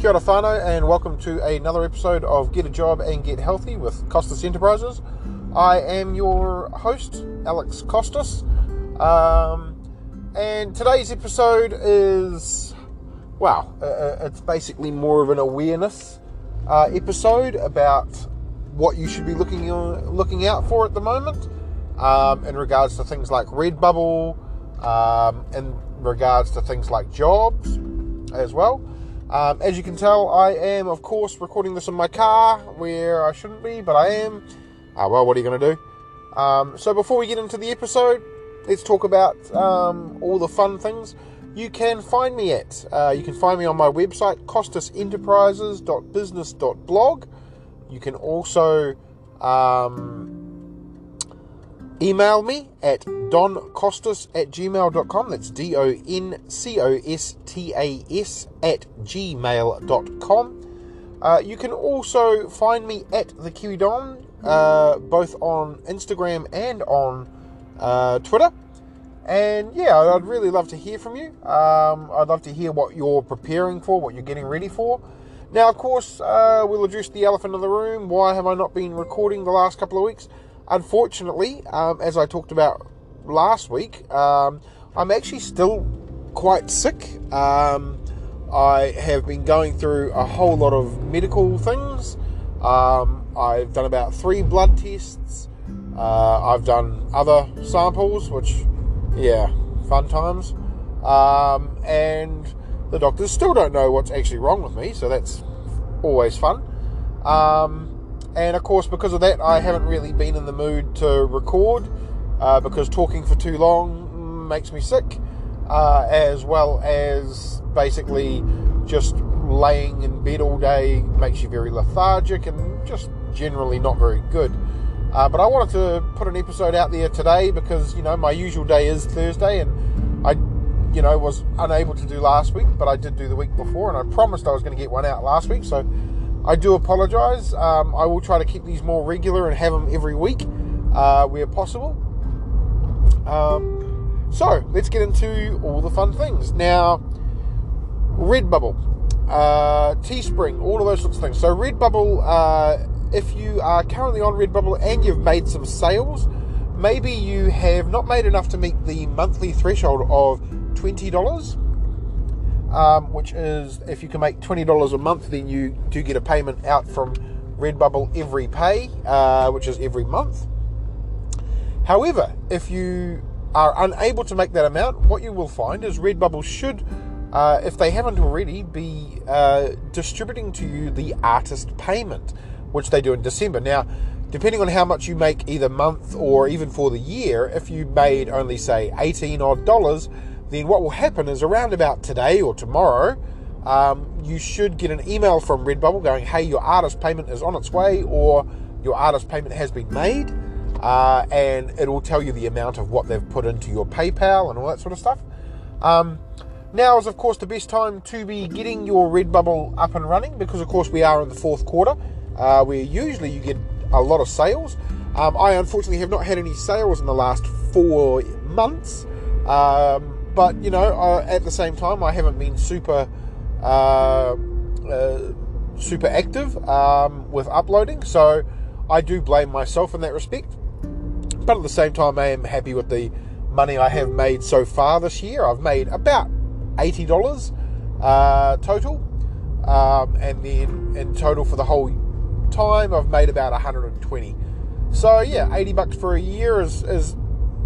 Kia ora whānau, and welcome to another episode of Get a Job and Get Healthy with Costas Enterprises. I am your host, Alex Costas, um, and today's episode is, well, uh, uh, it's basically more of an awareness uh, episode about what you should be looking uh, looking out for at the moment um, in regards to things like Redbubble, um, in regards to things like jobs as well. Um, as you can tell, I am, of course, recording this in my car where I shouldn't be, but I am. Ah, well, what are you going to do? Um, so, before we get into the episode, let's talk about um, all the fun things you can find me at. Uh, you can find me on my website, costasenterprises.business.blog. You can also um, Email me at doncostas at gmail.com. That's D O N C O S T A S at gmail.com. Uh, you can also find me at the Kiwi Don, uh, both on Instagram and on uh, Twitter. And yeah, I'd really love to hear from you. Um, I'd love to hear what you're preparing for, what you're getting ready for. Now, of course, uh, we'll address the elephant in the room. Why have I not been recording the last couple of weeks? Unfortunately, um, as I talked about last week, um, I'm actually still quite sick. Um, I have been going through a whole lot of medical things. Um, I've done about three blood tests. Uh, I've done other samples, which, yeah, fun times. Um, and the doctors still don't know what's actually wrong with me, so that's always fun. Um, and of course, because of that, I haven't really been in the mood to record uh, because talking for too long makes me sick, uh, as well as basically just laying in bed all day makes you very lethargic and just generally not very good. Uh, but I wanted to put an episode out there today because you know my usual day is Thursday, and I, you know, was unable to do last week, but I did do the week before, and I promised I was going to get one out last week. So I do apologise. Um, I will try to keep these more regular and have them every week uh, where possible. Um, so let's get into all the fun things. Now, Redbubble, uh, Teespring, all of those sorts of things. So, Redbubble, uh, if you are currently on Redbubble and you've made some sales, maybe you have not made enough to meet the monthly threshold of $20 um, which is if you can make $20 a month, then you do get a payment out from Redbubble every pay, uh, which is every month. However, if you are unable to make that amount, what you will find is Redbubble should, uh, if they haven't already, be uh, distributing to you the artist payment, which they do in December. Now, depending on how much you make either month or even for the year, if you made only say 18 odd dollars, then what will happen is around about today or tomorrow, um, you should get an email from Redbubble going, hey, your artist payment is on its way or your artist payment has been made. Uh, and it will tell you the amount of what they've put into your PayPal and all that sort of stuff. Um, now is, of course, the best time to be getting your Redbubble up and running because, of course, we are in the fourth quarter uh, where usually you get a lot of sales. Um, I unfortunately have not had any sales in the last four months. Um, but you know, uh, at the same time, I haven't been super, uh, uh, super active um, with uploading, so I do blame myself in that respect. But at the same time, I am happy with the money I have made so far this year. I've made about eighty dollars uh, total, um, and then in total for the whole time, I've made about 120. So yeah, 80 bucks for a year is, is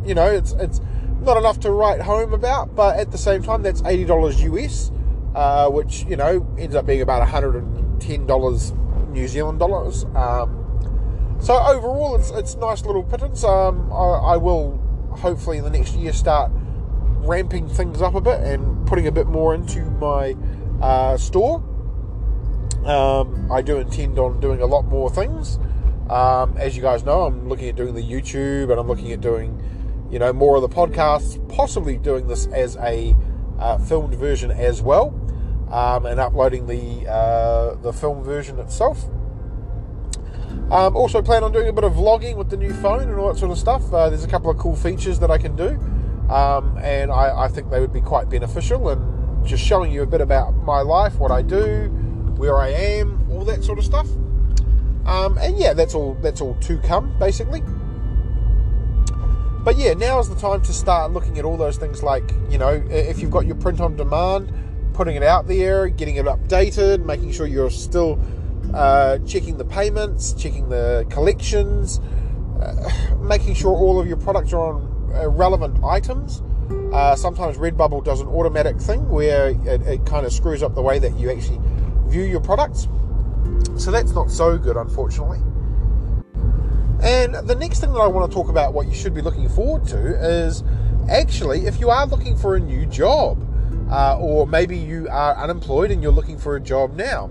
you know, it's it's not enough to write home about, but at the same time, that's eighty dollars US, uh, which you know ends up being about hundred and ten dollars New Zealand dollars. Um, so overall, it's it's nice little pittance. Um, I, I, will hopefully in the next year start ramping things up a bit and putting a bit more into my uh, store. Um, I do intend on doing a lot more things. Um, as you guys know, I'm looking at doing the YouTube and I'm looking at doing you know, more of the podcasts, possibly doing this as a uh, filmed version as well, um, and uploading the uh, the film version itself. Um, also, plan on doing a bit of vlogging with the new phone and all that sort of stuff. Uh, there's a couple of cool features that I can do, um, and I, I, think they would be quite beneficial. And just showing you a bit about my life, what I do, where I am, all that sort of stuff. Um, and yeah, that's all. That's all to come, basically. But yeah, now is the time to start looking at all those things like you know, if you've got your print on demand, putting it out there, getting it updated, making sure you're still uh, checking the payments, checking the collections, uh, making sure all of your products are on uh, relevant items. Uh, sometimes Redbubble does an automatic thing where it, it kind of screws up the way that you actually view your products. So that's not so good, unfortunately. And the next thing that I want to talk about, what you should be looking forward to, is actually if you are looking for a new job, uh, or maybe you are unemployed and you're looking for a job now.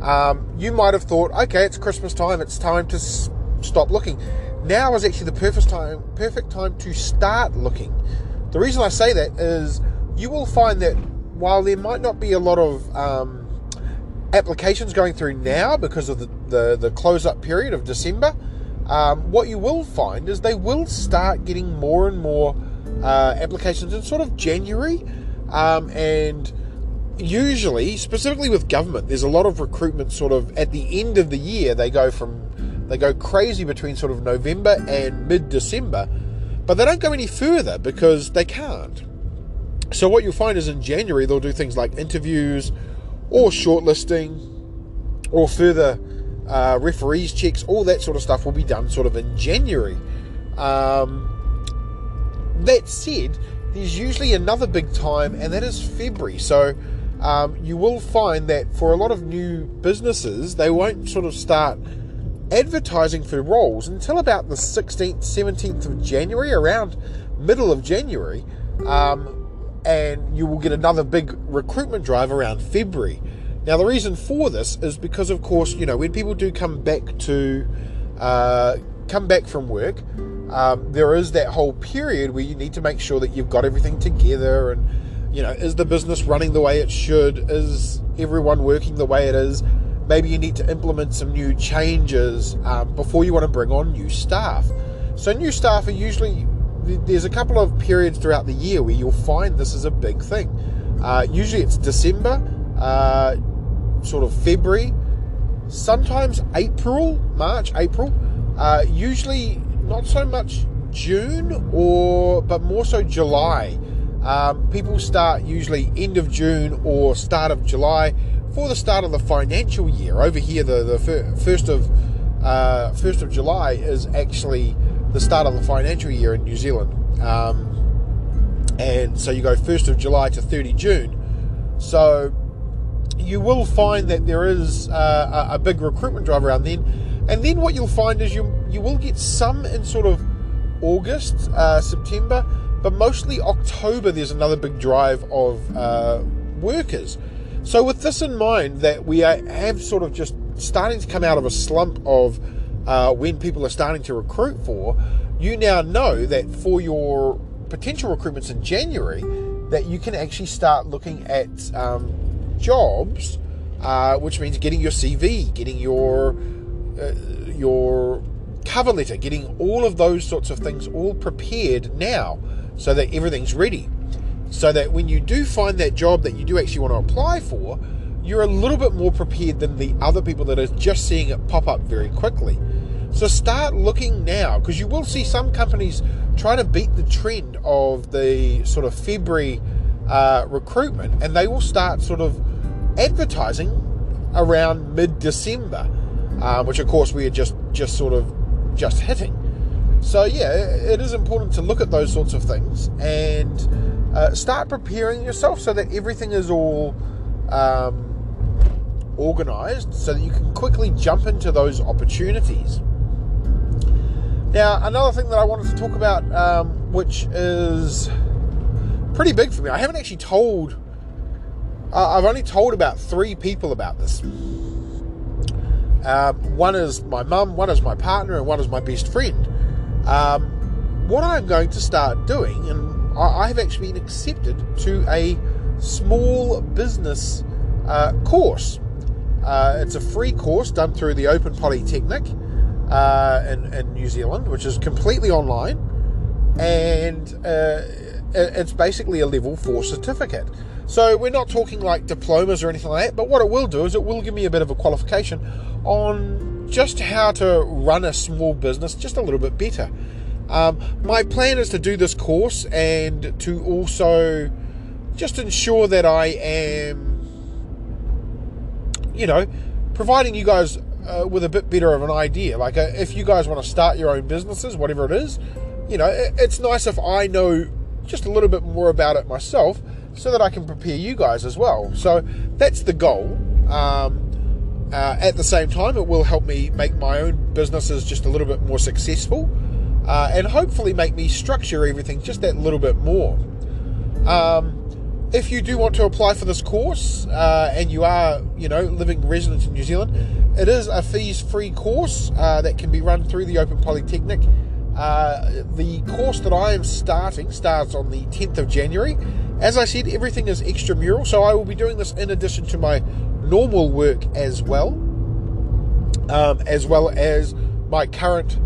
Um, you might have thought, okay, it's Christmas time, it's time to s- stop looking. Now is actually the perfect time, perfect time to start looking. The reason I say that is you will find that while there might not be a lot of um, applications going through now because of the, the, the close up period of December, um, what you will find is they will start getting more and more uh, applications in sort of January. Um, and usually, specifically with government, there's a lot of recruitment sort of at the end of the year. They go from they go crazy between sort of November and mid December, but they don't go any further because they can't. So what you'll find is in January they'll do things like interviews or shortlisting or further uh, referees checks, all that sort of stuff will be done sort of in January. Um, that said, there's usually another big time, and that is February. So um, you will find that for a lot of new businesses, they won't sort of start advertising for roles until about the 16th, 17th of January, around middle of January. Um, and you will get another big recruitment drive around February. Now, the reason for this is because, of course, you know, when people do come back to uh, come back from work, um, there is that whole period where you need to make sure that you've got everything together and you know is the business running the way it should? Is everyone working the way it is? Maybe you need to implement some new changes um, before you want to bring on new staff. So new staff are usually there's a couple of periods throughout the year where you'll find this is a big thing. Uh, usually it's december uh, sort of february sometimes april march april uh, usually not so much June or but more so July. Um, people start usually end of June or start of July for the start of the financial year. Over here, the the first of uh, first of July is actually the start of the financial year in New Zealand, um, and so you go first of July to thirty June. So you will find that there is uh, a, big recruitment drive around then and then what you'll find is you you will get some in sort of August, uh, September, but mostly October. There's another big drive of uh, workers. So with this in mind, that we are, have sort of just starting to come out of a slump of uh, when people are starting to recruit for, you now know that for your potential recruitments in January, that you can actually start looking at um, jobs, uh, which means getting your CV, getting your uh, your cover letter, getting all of those sorts of things all prepared now so that everything's ready. So that when you do find that job that you do actually want to apply for, you're a little bit more prepared than the other people that are just seeing it pop up very quickly. So start looking now because you will see some companies trying to beat the trend of the sort of February uh, recruitment and they will start sort of advertising around mid December um, which of course we are just just sort of just hitting. So yeah, it is important to look at those sorts of things and uh, start preparing yourself so that everything is all um, organized, so that you can quickly jump into those opportunities. Now, another thing that I wanted to talk about, um, which is pretty big for me, I haven't actually told. Uh, I've only told about three people about this. Um, one is my mum, one is my partner, and one is my best friend. Um, what I'm going to start doing, and I, I have actually been accepted to a small business uh, course. Uh, it's a free course done through the Open Polytechnic uh, in, in, New Zealand, which is completely online, and uh, it's basically a level four certificate. So we're not talking like diplomas or anything like that, but what it will do is it will give me a bit of a qualification on just how to run a small business just a little bit better. Um, my plan is to do this course and to also just ensure that I am, you know, providing you guys uh, with a bit better of an idea. Like, uh, if you guys want to start your own businesses, whatever it is, you know, it, it's nice if I know just a little bit more about it myself so that I can prepare you guys as well. So that's the goal. Um, uh, at the same time, it will help me make my own businesses just a little bit more successful uh, and hopefully make me structure everything just that little bit more. Um, if you do want to apply for this course uh, and you are, you know, living resident in New Zealand, it is a fees-free course uh, that can be run through the Open Polytechnic. Uh, the course that I am starting starts on the 10th of January. As I said, everything is extramural, so I will be doing this in addition to my normal work as well, um, as well as my current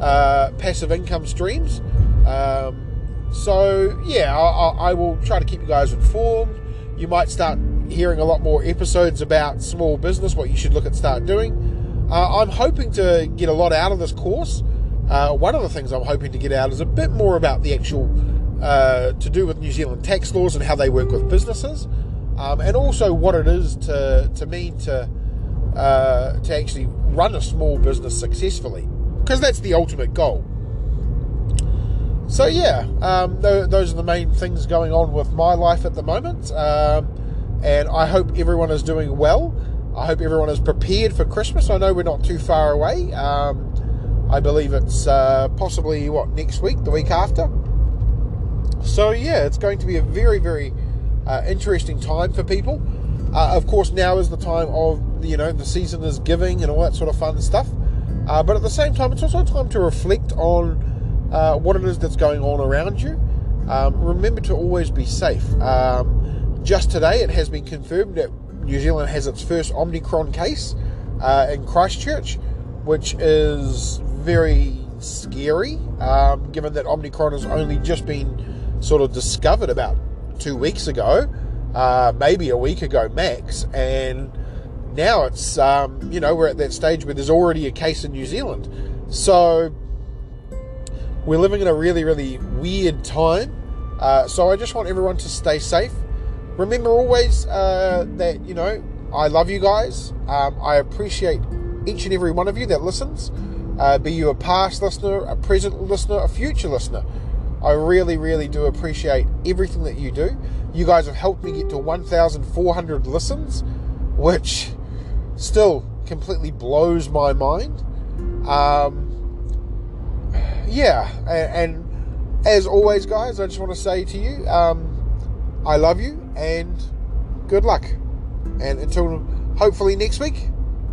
uh, passive income streams. Um, so, yeah, I, I, will try to keep you guys informed. You might start hearing a lot more episodes about small business, what you should look at start doing. Uh, I'm hoping to get a lot out of this course. Uh, one of the things I'm hoping to get out is a bit more about the actual uh, to do with New Zealand tax laws and how they work with businesses, um, and also what it is to to mean to uh, to actually run a small business successfully, because that's the ultimate goal. So yeah, um, th- those are the main things going on with my life at the moment, um, and I hope everyone is doing well. I hope everyone is prepared for Christmas. I know we're not too far away. Um, I believe it's uh, possibly what next week, the week after. So yeah, it's going to be a very very uh, interesting time for people. Uh, of course, now is the time of you know the season is giving and all that sort of fun stuff. Uh, but at the same time, it's also time to reflect on uh, what it is that's going on around you. Um, remember to always be safe. Um, just today, it has been confirmed that New Zealand has its first Omicron case uh, in Christchurch, which is very scary, um, given that Omicron has only just been sort of discovered about two weeks ago, uh, maybe a week ago max, and now it's um, you know we're at that stage where there's already a case in New Zealand, so we're living in a really really weird time. Uh, so I just want everyone to stay safe. Remember always uh, that you know I love you guys. Um, I appreciate each and every one of you that listens. Uh, be you a past listener, a present listener, a future listener. I really, really do appreciate everything that you do. You guys have helped me get to 1,400 listens, which still completely blows my mind. Um, yeah, and, and, as always, guys, I just want to say to you, um, I love you and good luck. And until hopefully next week,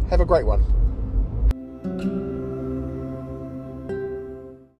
have a great one.